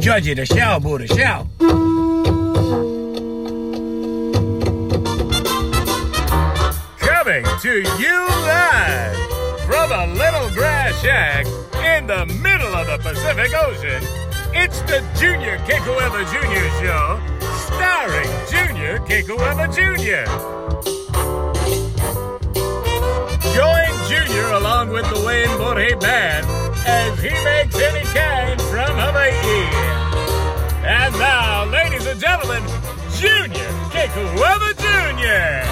Judge it, a shell, boy, a shell. Coming to you live from a little grass shack in the middle of the Pacific Ocean. It's the Junior Kekuewa Jr. Show, starring Junior Kekuewa Jr. Join Junior along with the Wayne Borhe Band as he makes any kind from Hawaii. And now, ladies and gentlemen, Junior Kekuewa Jr.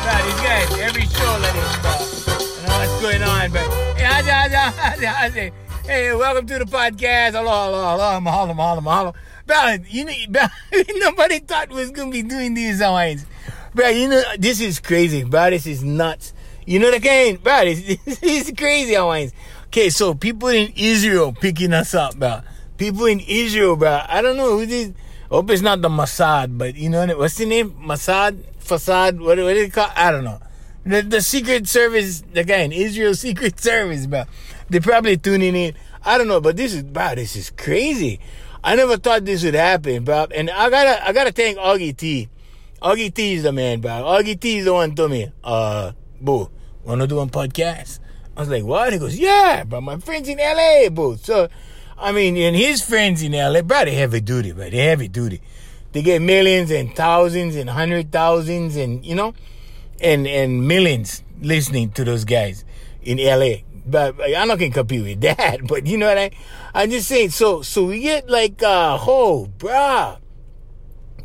Shut. Hey, every show let uh, know what's going on, but hey. Hey, welcome to the podcast. Hello, hello, hello. Mahalo, mahalo, mahalo. Bro, you know, nobody thought we was to be doing these Hawaiians. Bro, you know, this is crazy, bro. This is nuts. You know the game, bro. This, this is crazy, Hawaiians. Okay, so people in Israel picking us up, bro. People in Israel, bro. I don't know who this. Hope it's not the Mossad, but you know what's the name? Mossad, Facade. What what is it called? I don't know. The the Secret Service, the guy in Israel Secret Service, bro. They're probably tuning in. I don't know, but this is, bro. This is crazy. I never thought this would happen, bro. And I gotta I gotta thank Augie T. Augie T is the man, bro. Augie T is the one to me. Uh, boo, wanna do a podcast? I was like, what? He goes, yeah, but my friends in LA, boo. So, I mean, and his friends in LA, bro, they heavy duty, bro. They heavy duty. They get millions and thousands and hundred thousands and, you know, and, and millions listening to those guys in LA. But I'm not gonna compete with that, but you know what I, I'm just saying, so, so we get like, uh, oh, bruh,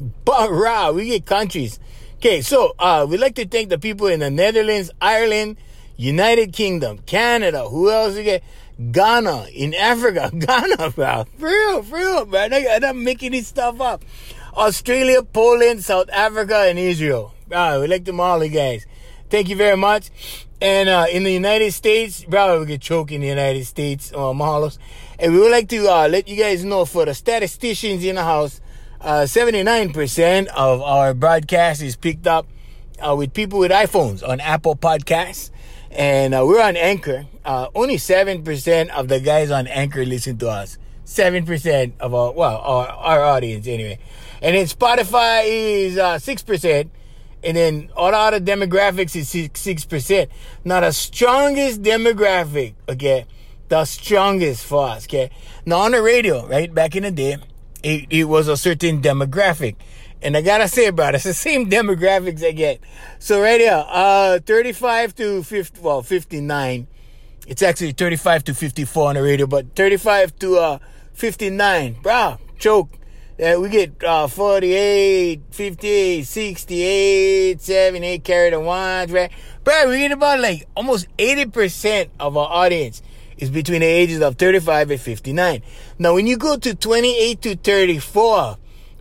bruh, we get countries. Okay, so, uh, we'd like to thank the people in the Netherlands, Ireland, United Kingdom, Canada, who else we get? Ghana, in Africa, Ghana, bro. For real, for real, bro. I'm not making this stuff up. Australia, Poland, South Africa, and Israel. Bro, we like them all, you guys. Thank you very much. And uh, in the United States, probably we get choked in the United States, uh, mahalos. And we would like to uh, let you guys know for the statisticians in the house, uh, 79% of our broadcast is picked up uh, with people with iPhones on Apple Podcasts. And uh, we're on Anchor. Uh, only 7% of the guys on Anchor listen to us. 7% of our, well, our, our audience anyway. And then Spotify is uh, 6%. And then all the other demographics is 6, 6%. Now, the strongest demographic, okay, the strongest for us, okay. Now, on the radio, right, back in the day, it, it was a certain demographic. And I gotta say, bro, it's the same demographics I get. So right here, uh, 35 to 50, well, 59. It's actually 35 to 54 on the radio, but 35 to, uh, 59. Bro, choke. Yeah, we get, uh, 48, 58, 68, 78 carried on ones, right? Bro, we get about like almost 80% of our audience is between the ages of 35 and 59. Now, when you go to 28 to 34,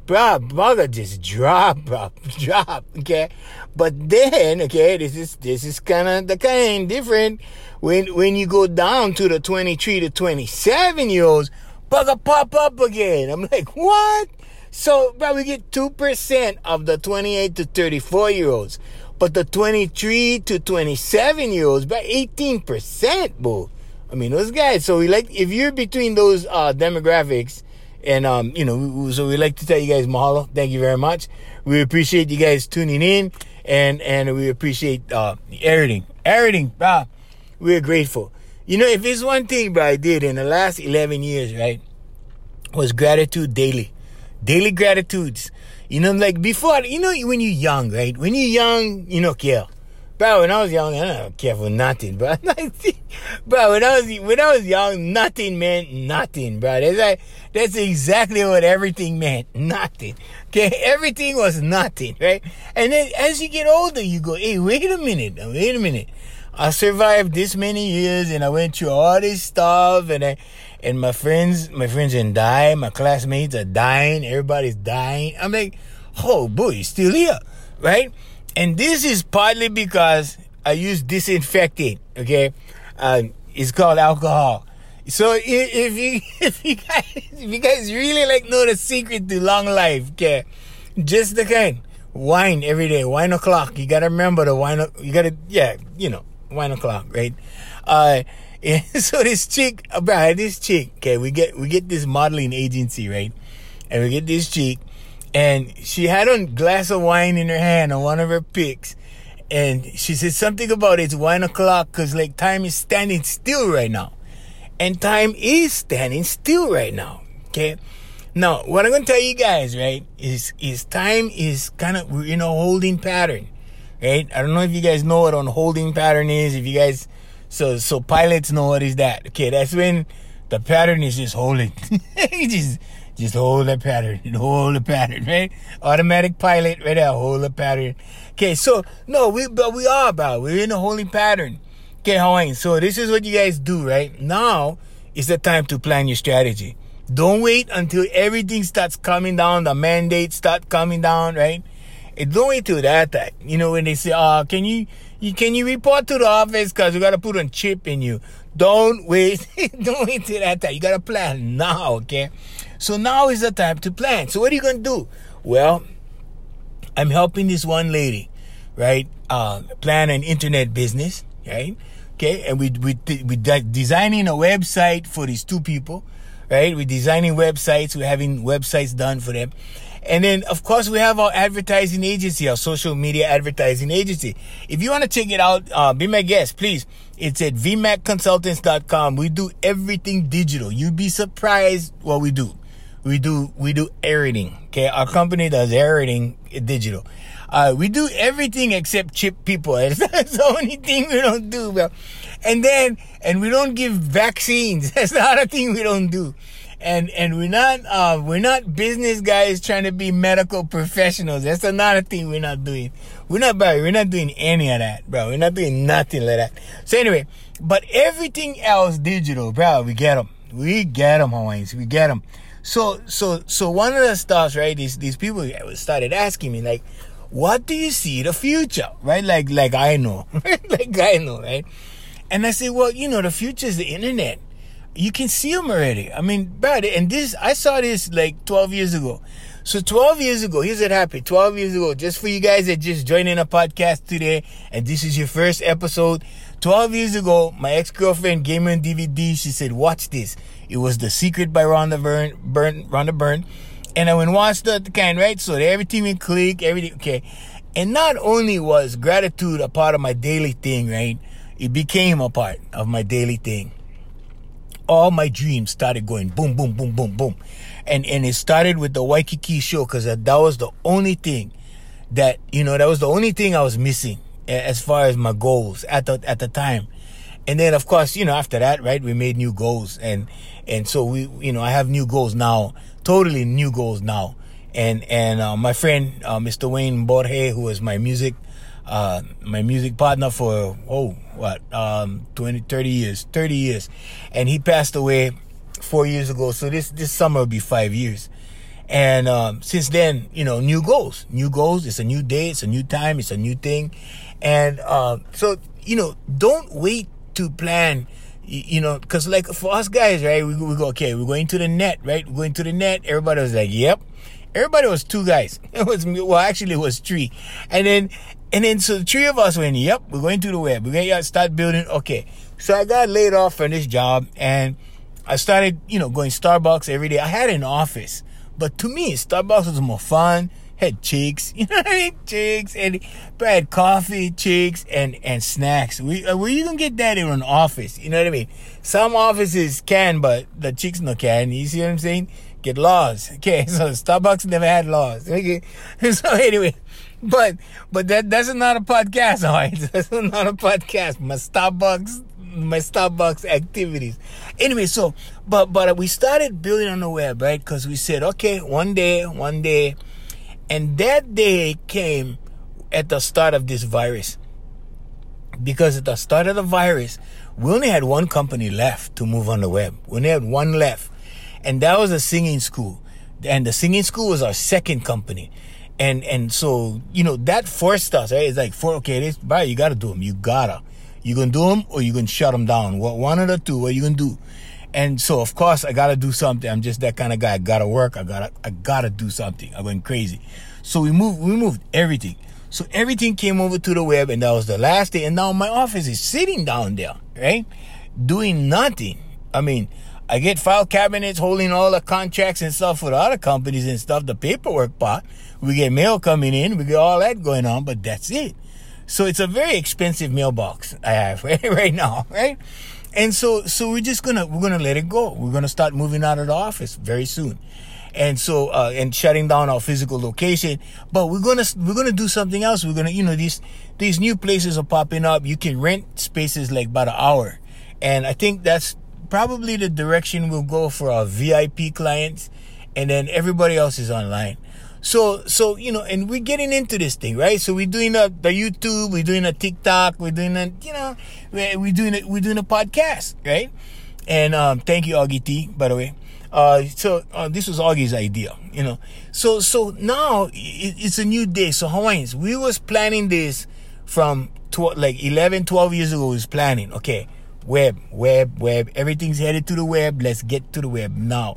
bro, bugger just drop, bro, drop, okay. But then, okay, this is this is kind of the kind different when when you go down to the 23 to 27 year olds, bugger pop up again. I'm like, what? So, bro, we get two percent of the 28 to 34 year olds, but the 23 to 27 year olds, about 18 percent, boo. I mean, those guys. So we like if you're between those uh, demographics and, um, you know, so we like to tell you guys mahalo. Thank you very much. We appreciate you guys tuning in and, and we appreciate, uh, everything. Everything. We're grateful. You know, if it's one thing, bro, I did in the last 11 years, right, was gratitude daily. Daily gratitudes. You know, like before, you know, when you're young, right? When you're young, you don't care. Bro, when I was young, I don't care for nothing, bro. bro, when I was when I was young, nothing meant nothing, bro. That's like that's exactly what everything meant. Nothing. Okay, everything was nothing, right? And then as you get older, you go, hey, wait a minute, wait a minute. I survived this many years, and I went through all this stuff, and I, and my friends, my friends are dying, my classmates are dying, everybody's dying. I'm like, oh boy, you're still here, right? And this is partly because I use disinfectant. Okay, uh, it's called alcohol. So if, if you if you guys if you guys really like know the secret to long life, okay, just the kind wine every day, wine o'clock. You gotta remember the wine. You gotta, yeah, you know, wine o'clock, right? Uh, yeah, so this chick, about this chick, okay, we get we get this modeling agency, right? And we get this chick, and she had a glass of wine in her hand on one of her pics, and she said something about it's one o'clock because like time is standing still right now, and time is standing still right now, okay. Now, what I'm gonna tell you guys, right, is is time is kind of you know holding pattern, right? I don't know if you guys know what on holding pattern is. If you guys so so pilots know what is that. Okay, that's when the pattern is just holding. just just hold the pattern. Hold the pattern, right? Automatic pilot, right there, hold the pattern. Okay, so no, we but we are about we're in a holding pattern. Okay, Hawaiian. So this is what you guys do, right? Now is the time to plan your strategy. Don't wait until everything starts coming down, the mandates start coming down, right? And don't wait till that time. You know, when they say, oh, can you you, can you report to the office because we got to put a chip in you? Don't wait. Don't wait till that time. You got to plan now, okay? So now is the time to plan. So what are you going to do? Well, I'm helping this one lady, right? Uh, plan an internet business, right? Okay, and we we we designing a website for these two people, right? We're designing websites. We're having websites done for them, and then, of course, we have our advertising agency, our social media advertising agency. If you want to check it out, uh, be my guest, please. It's at vmacconsultants.com. We do everything digital. You'd be surprised what we do. We do, we do everything. Okay. Our company does everything digital. Uh, we do everything except chip people. That's the only thing we don't do, bro. And then, and we don't give vaccines. That's the other thing we don't do and and we're not uh, we're not business guys trying to be medical professionals. That's another thing we're not doing. We're not bro, we're not doing any of that, bro. We're not doing nothing like that. So anyway, but everything else digital, bro. We get them. We get them, Hawaiians. We get them. So so so one of the stuff, right? These these people started asking me like, what do you see the future, right? Like like I know, like I know, right? And I say, well, you know, the future is the internet you can see them already. I mean, bad. And this, I saw this like 12 years ago. So 12 years ago, here's what happened. 12 years ago, just for you guys that just joining a podcast today, and this is your first episode. 12 years ago, my ex-girlfriend gave me a DVD. She said, watch this. It was The Secret by Rhonda Byrne, Byrne Rhonda Byrne. And I went watched the kind, right? So everything would click, everything, okay. And not only was gratitude a part of my daily thing, right? It became a part of my daily thing all my dreams started going boom, boom, boom, boom, boom. And, and it started with the Waikiki show because that, that was the only thing that, you know, that was the only thing I was missing as far as my goals at the, at the time. And then, of course, you know, after that, right, we made new goals. And, and so we, you know, I have new goals now, totally new goals now. And, and, uh, my friend, uh, Mr. Wayne Borge, who was my music, uh, my music partner for, oh, what, um, 20, 30 years, 30 years. And he passed away four years ago. So this, this summer will be five years. And, um, since then, you know, new goals, new goals. It's a new day. It's a new time. It's a new thing. And, uh, so, you know, don't wait to plan, you know, cause like for us guys, right? We, we go, okay, we're going to the net, right? We're going to the net. Everybody was like, yep. Everybody was two guys. It was well, actually, it was three, and then and then so the three of us went, yep, we're going to the web. We're going to start building. Okay. So I got laid off from this job and I started, you know, going Starbucks every day. I had an office, but to me, Starbucks was more fun. Had chicks, you know what I mean? Chicks and had coffee, chicks, and and snacks. We uh, where you gonna get that in an office? You know what I mean? Some offices can, but the chicks no can. You see what I'm saying? Get laws. Okay, so Starbucks never had laws. Okay, so anyway, but but that that's not a podcast, all right? That's not a podcast. My Starbucks my Starbucks activities. Anyway, so but but we started building on the web, right? Because we said, okay, one day, one day, and that day came at the start of this virus. Because at the start of the virus, we only had one company left to move on the web. We only had one left, and that was a singing school. And the singing school was our second company and and so you know that forced us. Right? It's like for okay, this bro, you gotta do them. You gotta. You gonna do them or you gonna shut them down. What one of the two? What you gonna do? And so of course I gotta do something. I'm just that kind of guy. I gotta work. I gotta I gotta do something. I went crazy. So we moved we moved everything. So everything came over to the web, and that was the last day. And now my office is sitting down there, right, doing nothing. I mean, I get file cabinets holding all the contracts and stuff for the other companies and stuff, the paperwork part. We get mail coming in, we get all that going on, but that's it. So it's a very expensive mailbox I have right, right now, right? And so, so we're just gonna, we're gonna let it go. We're gonna start moving out of the office very soon. And so, uh, and shutting down our physical location. But we're gonna, we're gonna do something else. We're gonna, you know, these, these new places are popping up. You can rent spaces like by the hour. And I think that's probably the direction we'll go for our VIP clients. And then everybody else is online. So, so, you know, and we're getting into this thing, right? So we're doing a, the YouTube, we're doing a TikTok, we're doing a, you know, we're doing it, we're doing a podcast, right? And, um, thank you, Augie T, by the way. Uh, so, uh, this was Augie's idea, you know. So, so now it, it's a new day. So Hawaiians, we was planning this from tw- like 11, 12 years ago, we was planning, okay, web, web, web, everything's headed to the web. Let's get to the web now.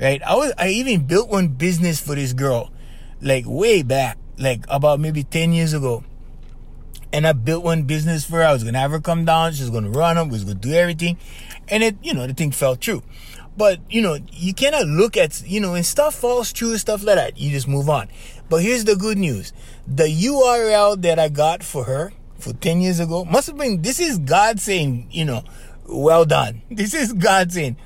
Right? I was, I even built one business for this girl like way back, like about maybe 10 years ago. And I built one business for her. I was to have her come down. She was to run them. We was to do everything. And it, you know, the thing fell true. But, you know, you cannot look at, you know, when stuff falls true, stuff like that, you just move on. But here's the good news. The URL that I got for her for 10 years ago must have been, this is God saying, you know, well done. This is God saying,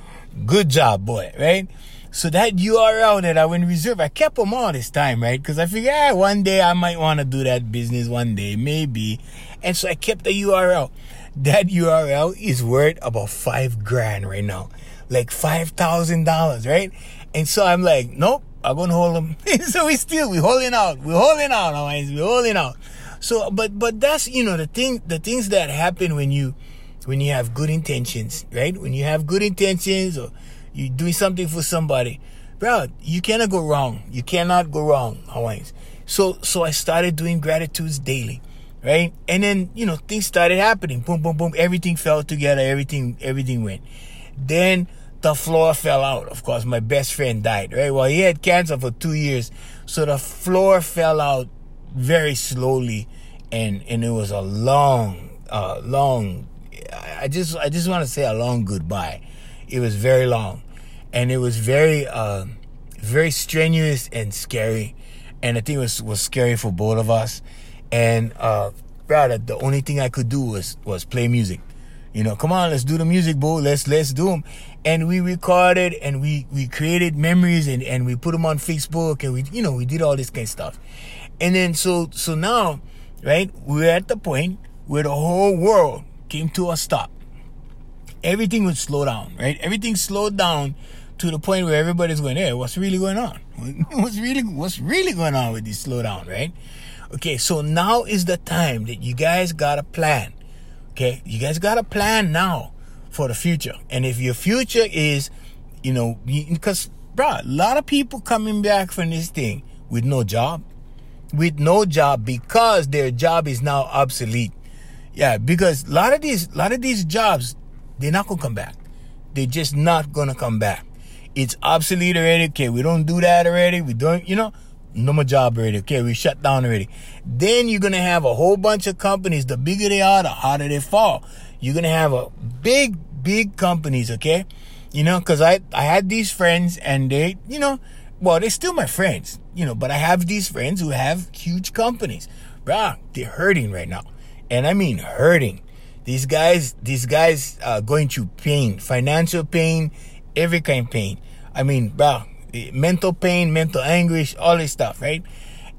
good job, boy, right? So that URL that I went reserve, I kept them all this time, right? Because I figured, ah, one day I might want to do that business one day, maybe. And so I kept the URL. That URL is worth about five grand right now. Like $5,000, right? And so I'm like, nope, I'm to hold them. so we still, we holding out. We're holding out, Hawaiians. We're holding out. So, but, but that's, you know, the thing, the things that happen when you, when you have good intentions, right? When you have good intentions or, you're doing something for somebody, bro, you cannot go wrong. You cannot go wrong, Hawaiians. So, so I started doing gratitudes daily, right? And then, you know, things started happening. Boom, boom, boom. Everything fell together. Everything, everything went. Then the floor fell out. Of course, my best friend died, right? Well, he had cancer for two years. So the floor fell out very slowly. And, and it was a long, uh, long, I just, I just want to say a long goodbye it was very long, and it was very, uh, very strenuous and scary. And I think it was was scary for both of us. And uh, brother, the only thing I could do was was play music. You know, come on, let's do the music, bro. Let's let's do them. And we recorded and we we created memories and and we put them on Facebook and we you know we did all this kind of stuff. And then so so now, right? We're at the point where the whole world came to a stop everything would slow down, right? Everything slowed down to the point where everybody's going, hey, what's really going on? what's really what's really going on with this slowdown, right? Okay, so now is the time that you guys got a plan. Okay, you guys got a plan now for the future. And if your future is, you know, because, bro, a lot of people coming back from this thing with no job, with no job because their job is now obsolete. Yeah, because a lot of these, a lot of these jobs, they're not gonna come back. They're just not gonna come back. It's obsolete already. Okay, we don't do that already. We don't, you know, no more job already. Okay, we shut down already. Then you're gonna have a whole bunch of companies. The bigger they are, the harder they fall. You're gonna have a big, big companies. Okay, you know, because I I had these friends and they, you know, well they're still my friends, you know, but I have these friends who have huge companies. Bruh, they're hurting right now, and I mean hurting. These guys, these guys are going through pain, financial pain, every kind of pain. I mean, bro, mental pain, mental anguish, all this stuff, right?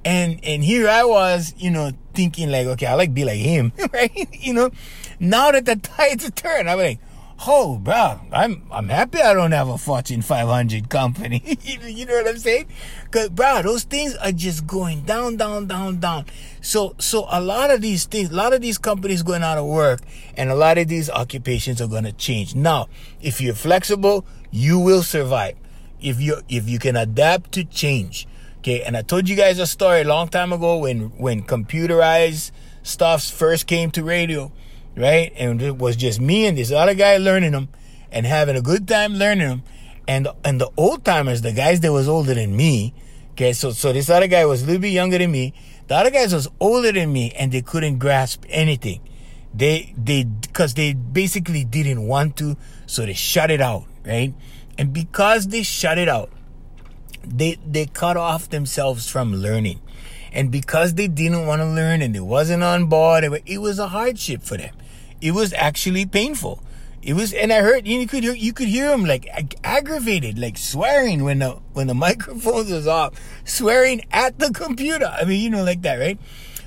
And and here I was, you know, thinking like, okay, I like be like him, right? you know, now that the tide's turned, I'm like, oh, bro, I'm I'm happy I don't have a Fortune 500 company. you know what I'm saying? Cause, bro, those things are just going down, down, down, down. So, so a lot of these things, a lot of these companies going out of work, and a lot of these occupations are going to change. Now, if you're flexible, you will survive. If you if you can adapt to change, okay. And I told you guys a story a long time ago when when computerized stuffs first came to radio right? And it was just me and this other guy learning them and having a good time learning them. And and the old timers, the guys that was older than me, Okay, so so this other guy was a little bit younger than me. The other guys was older than me, and they couldn't grasp anything. They they because they basically didn't want to, so they shut it out, right? And because they shut it out, they they cut off themselves from learning. And because they didn't want to learn and they wasn't on board, it was a hardship for them. It was actually painful. It was, and I heard you could hear, you could hear him like ag- aggravated, like swearing when the when the microphones was off, swearing at the computer. I mean, you know, like that, right?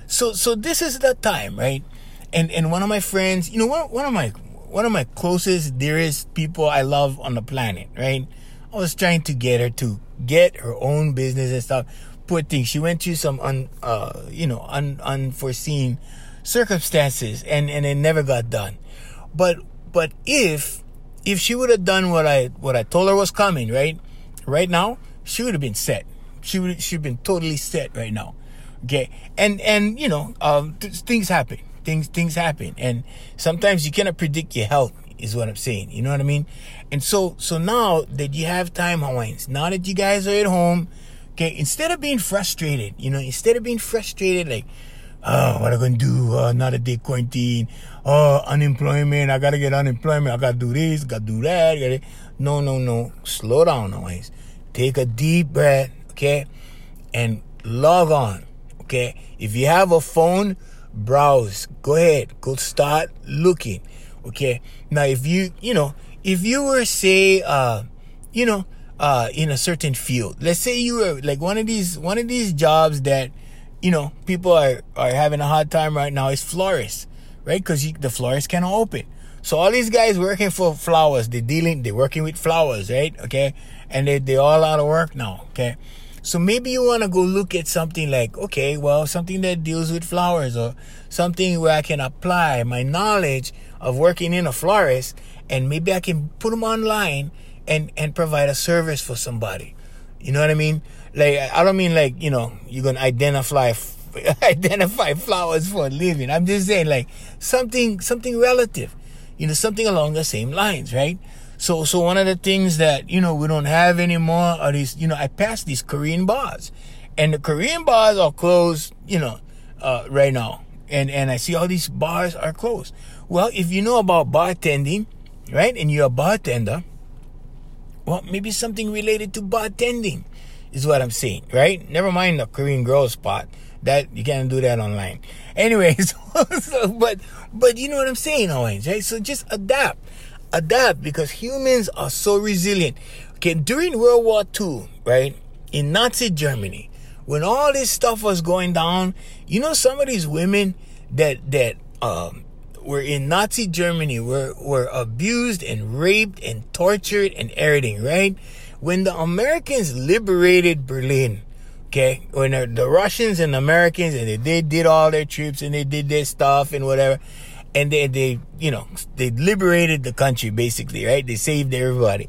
So so this is the time, right? And and one of my friends, you know, one one of my one of my closest, dearest people I love on the planet, right? I was trying to get her to get her own business and stuff. Poor thing, she went through some un, uh, you know, un, unforeseen circumstances, and and it never got done. But but if if she would have done what I what I told her was coming, right? Right now, she would have been set. She would she'd been totally set right now. Okay, and and you know, um, th- things happen. Things things happen, and sometimes you cannot predict your health. Is what I'm saying. You know what I mean? And so so now that you have time, Hawaiians, now that you guys are at home, okay, instead of being frustrated, you know, instead of being frustrated, like oh, what am I gonna do? Uh, another day quarantine. Oh, unemployment. I gotta get unemployment. I gotta do this. Gotta do that. Gotta... No, no, no. Slow down, always. Take a deep breath, okay, and log on, okay. If you have a phone, browse. Go ahead. Go start looking, okay. Now, if you, you know, if you were say, uh, you know, uh, in a certain field, let's say you were like one of these, one of these jobs that you know, people are, are having a hard time right now is florists, right? Because the florists cannot open. So all these guys working for flowers, they're dealing, they're working with flowers, right? Okay. And they, they're all out of work now. Okay. So maybe you want to go look at something like, okay, well, something that deals with flowers or something where I can apply my knowledge of working in a florist and maybe I can put them online and, and provide a service for somebody. You know what I mean? Like I don't mean like you know you're gonna identify identify flowers for a living. I'm just saying like something something relative, you know, something along the same lines, right? So so one of the things that you know we don't have anymore are these you know I passed these Korean bars, and the Korean bars are closed, you know, uh, right now, and and I see all these bars are closed. Well, if you know about bartending, right, and you're a bartender, well maybe something related to bartending is what I'm saying, right? Never mind the Korean girl spot. That you can't do that online. Anyways, so, but but you know what I'm saying, Hawaiians, right? So just adapt, adapt because humans are so resilient. Okay, during World War II, right in Nazi Germany, when all this stuff was going down, you know some of these women that that um, were in Nazi Germany were were abused and raped and tortured and everything, right? When the Americans liberated Berlin, okay, when the, the Russians and Americans and they, they did all their troops and they did their stuff and whatever, and they, they, you know, they liberated the country basically, right? They saved everybody.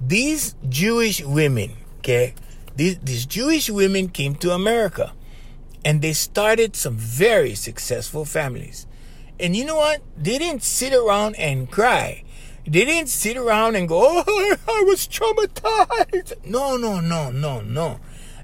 These Jewish women, okay, these, these Jewish women came to America and they started some very successful families. And you know what? They didn't sit around and cry. They didn't sit around and go, oh, I was traumatized. No, no, no, no, no.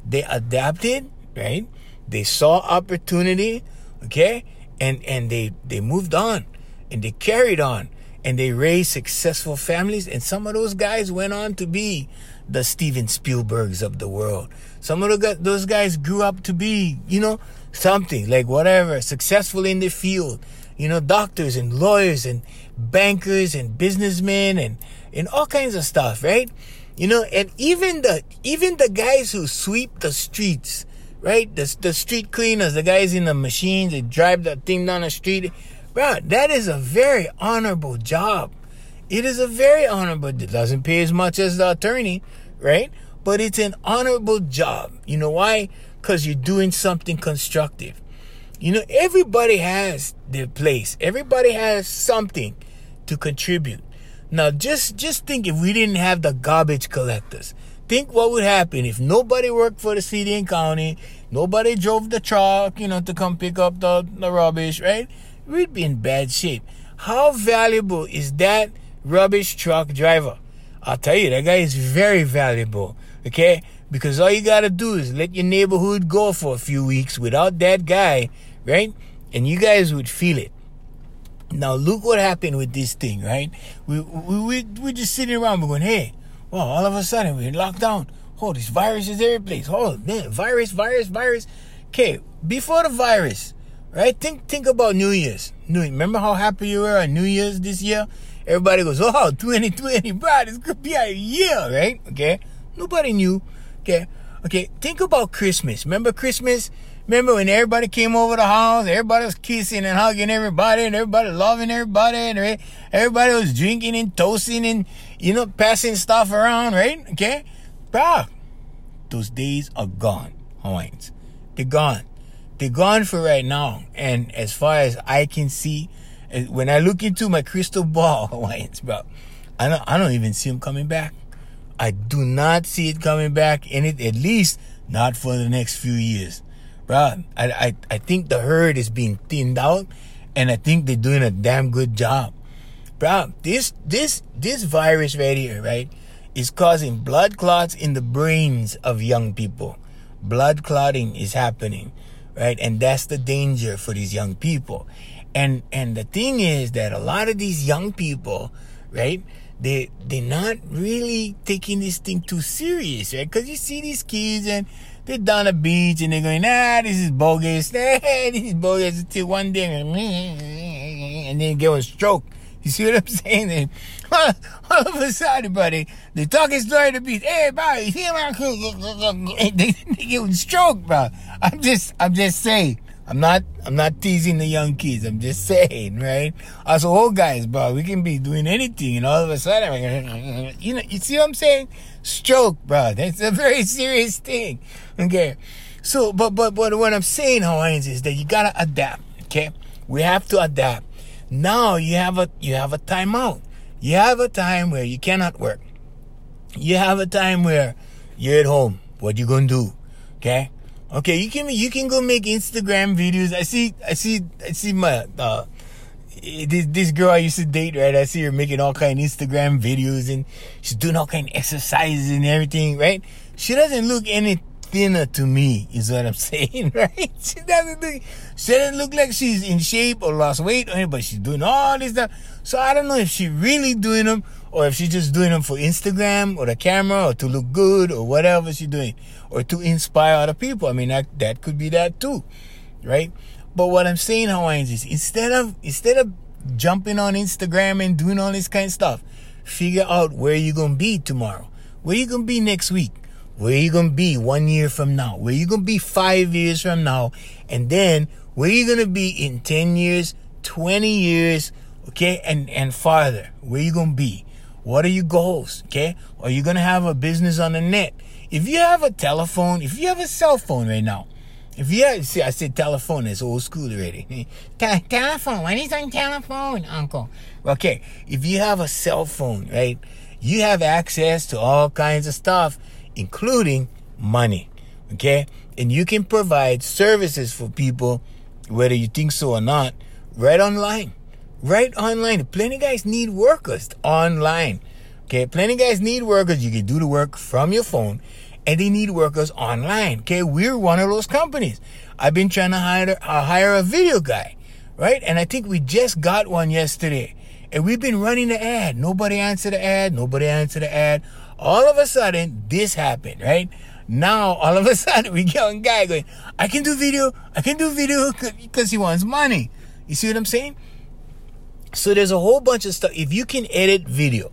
They adapted, right? They saw opportunity, okay? And and they they moved on and they carried on and they raised successful families and some of those guys went on to be the Steven Spielbergs of the world. Some of those guys grew up to be, you know, something like whatever, successful in the field you know, doctors and lawyers and bankers and businessmen and, and all kinds of stuff, right? You know, and even the even the guys who sweep the streets, right? The, the street cleaners, the guys in the machines that drive the thing down the street, bro, that is a very honorable job. It is a very honorable. It doesn't pay as much as the attorney, right? But it's an honorable job. You know why? Because you're doing something constructive. You know, everybody has their place. Everybody has something to contribute. Now, just just think if we didn't have the garbage collectors. Think what would happen if nobody worked for the city and county, nobody drove the truck, you know, to come pick up the, the rubbish, right? We'd be in bad shape. How valuable is that rubbish truck driver? I'll tell you, that guy is very valuable. Okay? Because all you gotta do is let your neighborhood go for a few weeks without that guy, right? And you guys would feel it. Now look what happened with this thing, right? We we we we're just sitting around, we're going, hey, well, all of a sudden we're locked down. Oh, this virus is every place. Oh man, virus, virus, virus. Okay, before the virus, right? Think think about New Year's. New remember how happy you were on New Year's this year? Everybody goes, oh, 2020, bro, this could be a year, right? Okay. Nobody knew. Okay. Okay. Think about Christmas. Remember Christmas? Remember when everybody came over the house, everybody was kissing and hugging everybody and everybody loving everybody and everybody was drinking and toasting and, you know, passing stuff around, right? Okay. Bro, those days are gone, Hawaiians. They're gone. They're gone for right now. And as far as I can see, eh, when I look into my crystal ball, Hawaiians, bro, I don't, I don't even see them coming back. I do not see it coming back in it, at least not for the next few years. Bro, I, I, I think the herd is being thinned out and I think they're doing a damn good job. Bro, this, this, this virus right here, right, is causing blood clots in the brains of young people. Blood clotting is happening, right? And that's the danger for these young people. And and the thing is that a lot of these young people, right? They they're not really taking this thing too serious, right? Because you see these kids and they're down the beach and they're going, nah, this is bogus. This is bogus until one day and then get a stroke. You see what I'm saying? And all, all of a sudden, buddy, they're talking story to see my they, they get a stroke, bro. I'm just, I'm just saying. I'm not I'm not teasing the young kids. I'm just saying, right? Us old guys, bro, we can be doing anything, and all of a sudden, you know, you see what I'm saying? Stroke, bro. That's a very serious thing. Okay. So, but but but what I'm saying, Hawaiians, is that you gotta adapt. Okay, we have to adapt. Now you have a you have a timeout. You have a time where you cannot work. You have a time where you're at home. What you gonna do? Okay Okay, you can you can go make Instagram videos. I see I see I see my uh this this girl I used to date, right? I see her making all kind of Instagram videos and she's doing all kind of exercises and everything, right? She doesn't look any thinner to me, is what I'm saying, right? She doesn't look she doesn't look like she's in shape or lost weight or anything, but she's doing all this stuff. So I don't know if she really doing them or if she's just doing them for Instagram or the camera or to look good or whatever she's doing or to inspire other people. I mean, that, that could be that too, right? But what I'm saying, Hawaiians, is instead of, instead of jumping on Instagram and doing all this kind of stuff, figure out where you're to be tomorrow, where you to be next week, where you to be one year from now, where you to be five years from now, and then where you to be in 10 years, 20 years, okay, and, and farther, where you to be. What are your goals? Okay. Are you going to have a business on the net? If you have a telephone, if you have a cell phone right now, if you have, see, I said telephone, it's old school already. Te- telephone, what is on telephone, uncle? Okay. If you have a cell phone, right, you have access to all kinds of stuff, including money. Okay. And you can provide services for people, whether you think so or not, right online right online. Plenty guys need workers online. Okay, plenty guys need workers. You can do the work from your phone, and they need workers online. Okay, we're one of those companies. I've been trying to hire uh, hire a video guy, right? And I think we just got one yesterday, and we've been running the ad. Nobody answered the ad. Nobody answered the ad. All of a sudden, this happened, right? Now, all of a sudden, we get a guy going, I can do video. I can do video because he wants money. You see what I'm saying? So there's a whole bunch of stuff. If you can edit video,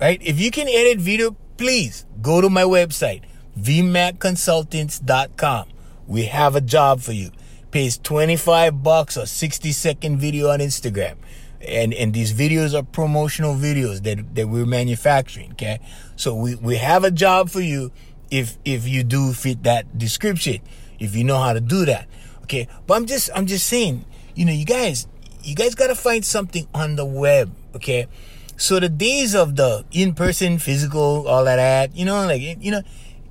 right? If you can edit video, please go to my website, vmacconsultants.com. We have a job for you. Pays 25 bucks or 60 second video on Instagram. And, and these videos are promotional videos that, that we're manufacturing. Okay. So we, we have a job for you if, if you do fit that description, if you know how to do that. Okay. But I'm just, I'm just saying, you know, you guys, you guys gotta find something on the web, okay? So the days of the in-person, physical, all that, you know, like you know,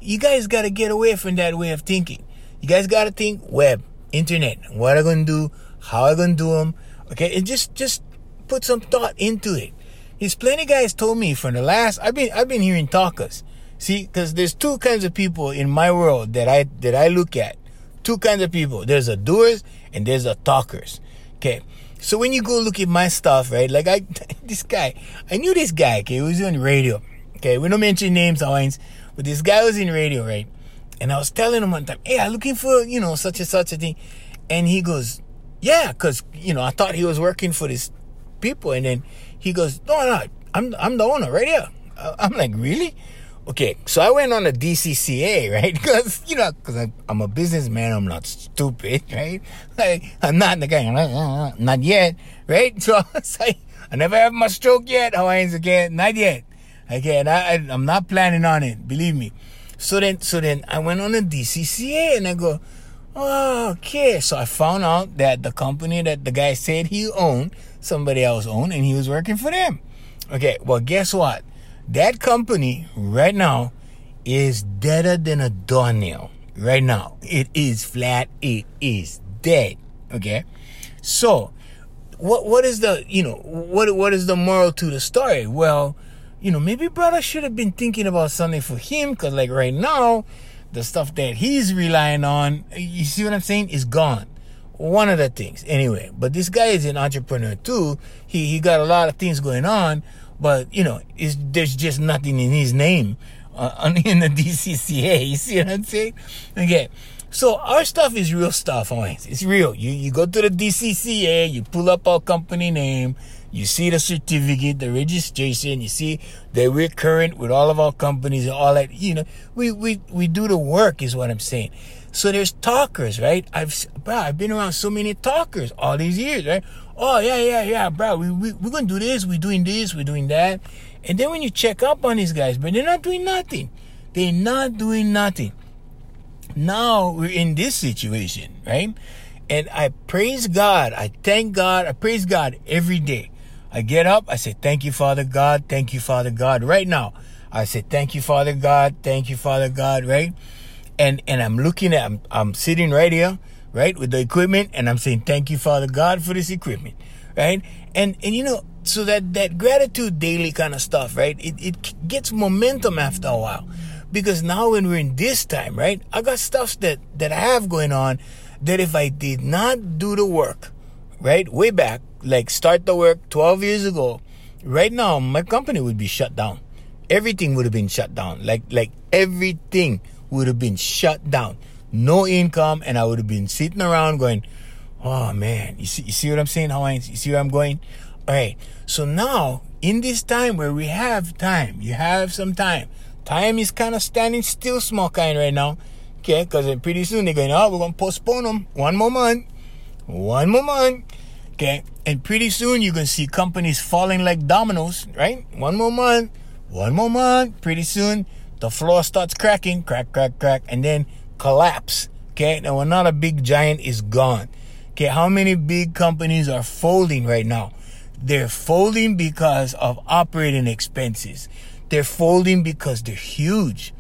you guys gotta get away from that way of thinking. You guys gotta think web, internet. What are gonna do? How are gonna do them? Okay, and just just put some thought into it. There's plenty guys told me from the last I've been I've been hearing talkers. See, because there's two kinds of people in my world that I that I look at. Two kinds of people. There's a doers and there's a talkers. Okay. So when you go look at my stuff, right? Like I, this guy, I knew this guy. Okay, he was on radio. Okay, we don't mention names, Hawaiians, but this guy was in radio, right? And I was telling him one time, hey, I'm looking for you know such and such a thing, and he goes, yeah, because you know I thought he was working for these people, and then he goes, no, no, I'm I'm the owner right here. I'm like, really? Okay, so I went on a DCCA, right? Because you know, because I'm a businessman, I'm not stupid, right? Like I'm not in the guy, not yet, right? So I was like, I never have my stroke yet, Hawaiians again, not yet. Okay, and I, I'm not planning on it, believe me. So then, so then I went on a DCCA, and I go, oh, okay. So I found out that the company that the guy said he owned, somebody else owned, and he was working for them. Okay, well, guess what? That company right now is deader than a doornail. Right now, it is flat. It is dead. Okay, so what what is the you know what what is the moral to the story? Well, you know maybe brother should have been thinking about something for him because like right now, the stuff that he's relying on, you see what I'm saying, is gone one of the things anyway but this guy is an entrepreneur too he he got a lot of things going on but you know, there's just nothing in his name uh, in the DCCA. You see what I'm saying? Okay. So our stuff is real stuff, always. It's real. You you go to the DCCA, you pull up our company name, you see the certificate, the registration, you see that we're current with all of our companies and all that. You know, we we we do the work, is what I'm saying. So there's talkers, right? I've bro, I've been around so many talkers all these years, right? Oh yeah, yeah, yeah, bro. We we we're gonna do this. We're doing this. We're doing that. And then when you check up on these guys, but they're not doing nothing. They're not doing nothing. Now we're in this situation, right? And I praise God. I thank God. I praise God every day. I get up. I say, Thank you, Father God. Thank you, Father God. Right now, I say, Thank you, Father God. Thank you, Father God. Right? and and I'm looking at I'm, I'm sitting right here, right, with the equipment, and I'm saying thank you, Father God, for this equipment, right? And and you know, so that that gratitude daily kind of stuff, right? It it gets momentum after a while, because now when we're in this time, right, I got stuff that that I have going on that if I did not do the work, right, way back, like start the work 12 years ago, right now my company would be shut down. Everything would have been shut down. Like like everything would have been shut down. No income, and I would have been sitting around going, oh man, you see, you see what I'm saying, Hawaiians? You see where I'm going? All right. So now, in this time where we have time, you have some time. Time is kind of standing still, small kind right now. Okay, because pretty soon they're going, oh, we're going to postpone them one more month. One more month. Okay, and pretty soon you're going to see companies falling like dominoes, right? One more month. One more month. Pretty soon the floor starts cracking, crack, crack, crack, and then collapse. Okay, now another big giant is gone. Okay, how many big companies are folding right now? They're folding because of operating expenses. They're folding because they're huge.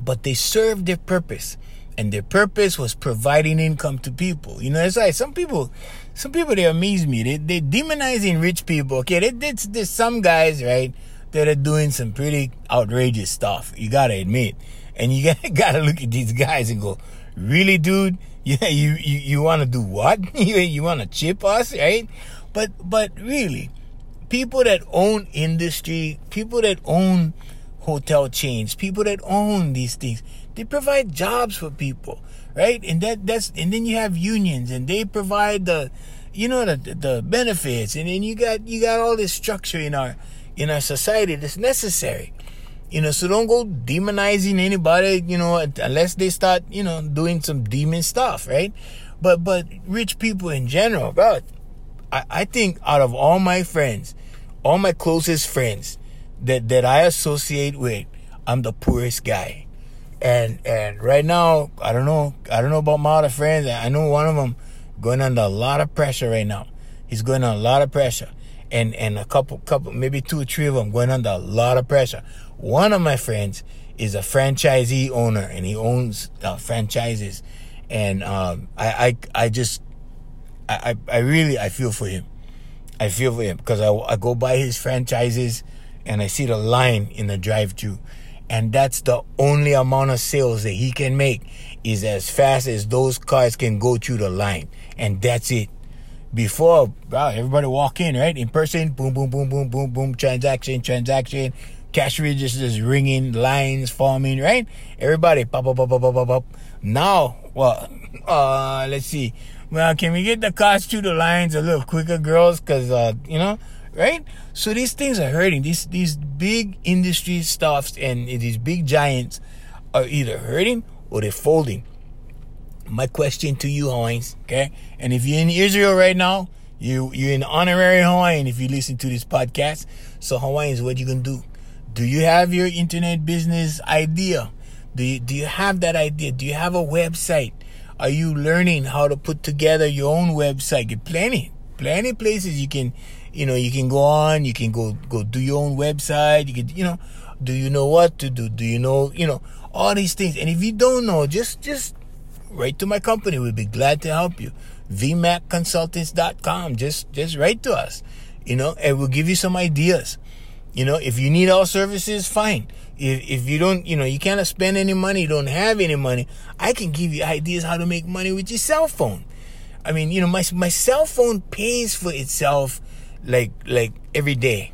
But they serve their purpose. And their purpose was providing income to people. You know, it's like some people, some people, they amaze me. They, they demonizing rich people. Okay, they, they, there's some guys, right? that are doing some pretty outrageous stuff. You gotta admit, and you gotta look at these guys and go, "Really, dude? Yeah, you you, you want to do what? you you want to chip us, right?" But but really, people that own industry, people that own hotel chains, people that own these things, they provide jobs for people, right? And that that's and then you have unions, and they provide the you know the the benefits, and then you got you got all this structure in our in our society that's necessary. You know, so don't go demonizing anybody, you know, unless they start, you know, doing some demon stuff, right? But but rich people in general, bro, I, I think out of all my friends, all my closest friends that, that I associate with, I'm the poorest guy. And and right now, I don't know, I don't know about my other friends. I know one of them going under a lot of pressure right now. He's going under a lot of pressure and and a couple couple maybe two or three of them going under a lot of pressure. One of my friends is a franchisee owner and he owns uh, franchises, and um, I, I I just I I really I feel for him. I feel for him because I, I go by his franchises and I see the line in the drive-through, And that's the only amount of sales that he can make is as fast as those cars can go through the line. And that's it. Before, wow, everybody walk in, right? In person, boom, boom, boom, boom, boom, boom, transaction, transaction, cash registers ringing, lines forming, right? Everybody, pop, pop, pop, pop, pop, pop. Now, well, uh, let's see. Well, can we get the cars through the lines a little quicker, girls? Cause, uh, you know, right? So these things are hurting. These these big industry stuffs and these big giants are either hurting or they're folding. My question to you, Hawaiians, okay? And if you're in Israel right now, you you're an honorary Hawaiian if you listen to this podcast. So Hawaiians, what you gonna do? Do you have your internet business idea? Do you, do you have that idea? Do you have a website? Are you learning how to put together your own website? Get plenty, plenty places you can you know, you can go on, you can go go do your own website, you can you know, do you know what to do? Do you know, you know, all these things. And if you don't know, just just write to my company. We'll be glad to help you. VMACconsultants.com. Just just write to us. You know, and we'll give you some ideas. You know, if you need our services, fine. If, if you don't, you know, you cannot spend any money, you don't have any money, I can give you ideas how to make money with your cell phone. I mean, you know, my, my cell phone pays for itself like like every day.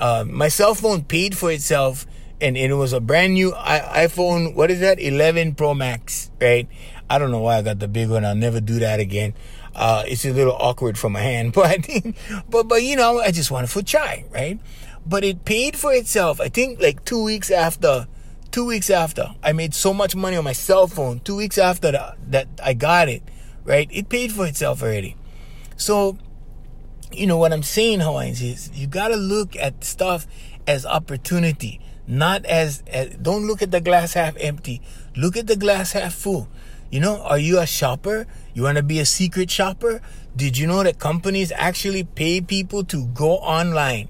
Uh, my cell phone paid for itself, and, and it was a brand new I- iPhone. What is that? 11 Pro Max, right? I don't know why I got the big one. I'll never do that again. Uh, it's a little awkward for my hand, but but but you know, I just wanted for try, right? But it paid for itself. I think like two weeks after, two weeks after I made so much money on my cell phone. Two weeks after that, that I got it, right? It paid for itself already. So you know what I'm saying, Hawaiians, is you gotta look at stuff as opportunity, not as, as don't look at the glass half empty. Look at the glass half full. You know, are you a shopper? You want to be a secret shopper? Did you know that companies actually pay people to go online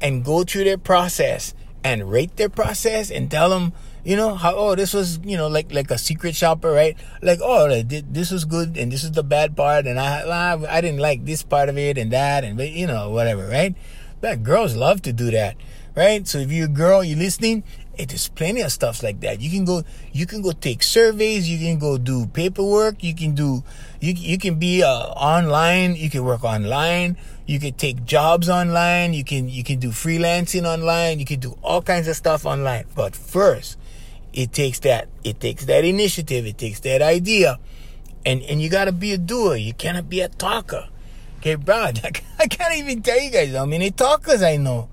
and go through their process and rate their process and tell them you know how oh this was you know like like a secret shopper right? Like oh this was good and this is the bad part and I I didn't like this part of it and that and you know whatever right? But girls love to do that right? So if you're a girl you're listening it there's plenty of stuff like that. You can go you can go take surveys you can go do paperwork you can do you, you can be uh, online you can work online you can take jobs online you can you can do freelancing online you can do all kinds of stuff online. But first it takes that. It takes that initiative. It takes that idea. And, and you gotta be a doer. You cannot be a talker. Okay, bro, I can't even tell you guys how many talkers I know.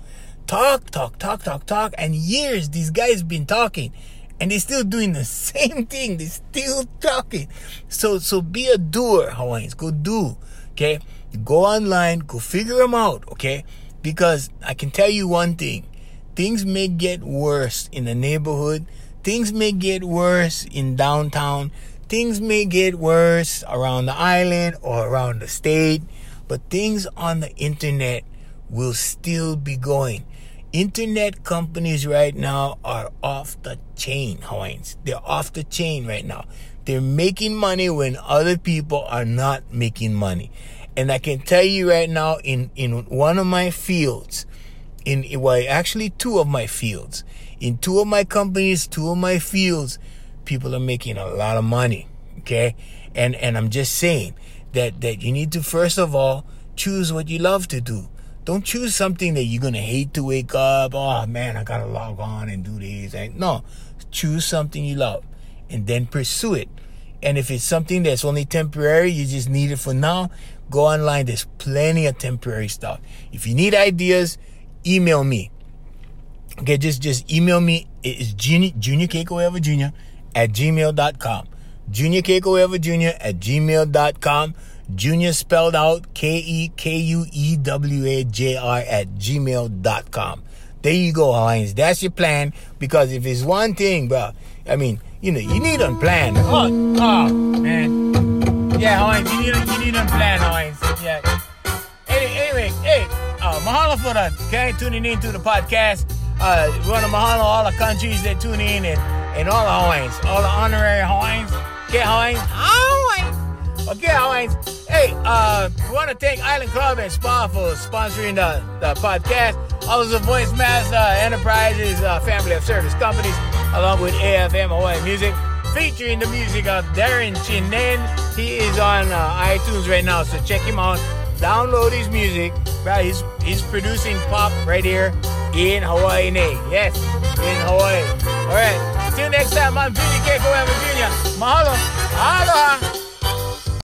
Talk, talk, talk, talk, talk. And years these guys been talking. And they're still doing the same thing. They're still talking. So, so be a doer, Hawaiians. Go do. Okay? Go online. Go figure them out. Okay? Because I can tell you one thing. Things may get worse in the neighborhood Things may get worse in downtown. Things may get worse around the island or around the state, but things on the internet will still be going. Internet companies right now are off the chain, Hawaiians. They're off the chain right now. They're making money when other people are not making money. And I can tell you right now, in, in one of my fields, in well, actually two of my fields, in two of my companies, two of my fields, people are making a lot of money. Okay. And, and I'm just saying that, that you need to, first of all, choose what you love to do. Don't choose something that you're going to hate to wake up. Oh man, I got to log on and do this. No, choose something you love and then pursue it. And if it's something that's only temporary, you just need it for now, go online. There's plenty of temporary stuff. If you need ideas, email me. Okay, just just email me. It's junior, junior Kekuewa Jr. at gmail.com. Junior Kekuewa Jr. at gmail.com. Junior spelled out K E K U E W A J R at gmail.com. There you go, Hawaiians. That's your plan. Because if it's one thing, bro, I mean, you know, you need a plan. Oh, oh man. Yeah, Hawaiians, you need a, you need a plan, Hawaiians. Yeah. Anyway, hey, uh, mahalo for that, okay? Tuning in to the podcast. Uh, we want to mahalo all the countries that tune in and, and all the Hawaiians, all the honorary Hawaiians. Get Hawaiians? Hawaiians! Okay, Hawaiians. Hey, uh, we want to thank Island Club and Spa for sponsoring the, the podcast. Also, Voice Master Enterprises, uh, family of service companies. along with AFM Hawaii Music, featuring the music of Darren Chinen. He is on uh, iTunes right now, so check him out. Download his music. Right, he's he's producing pop right here in Hawaii. Yes, in Hawaii. All right. Until next time, I'm Vinny Kekuewa Jr. Mahalo. Aloha.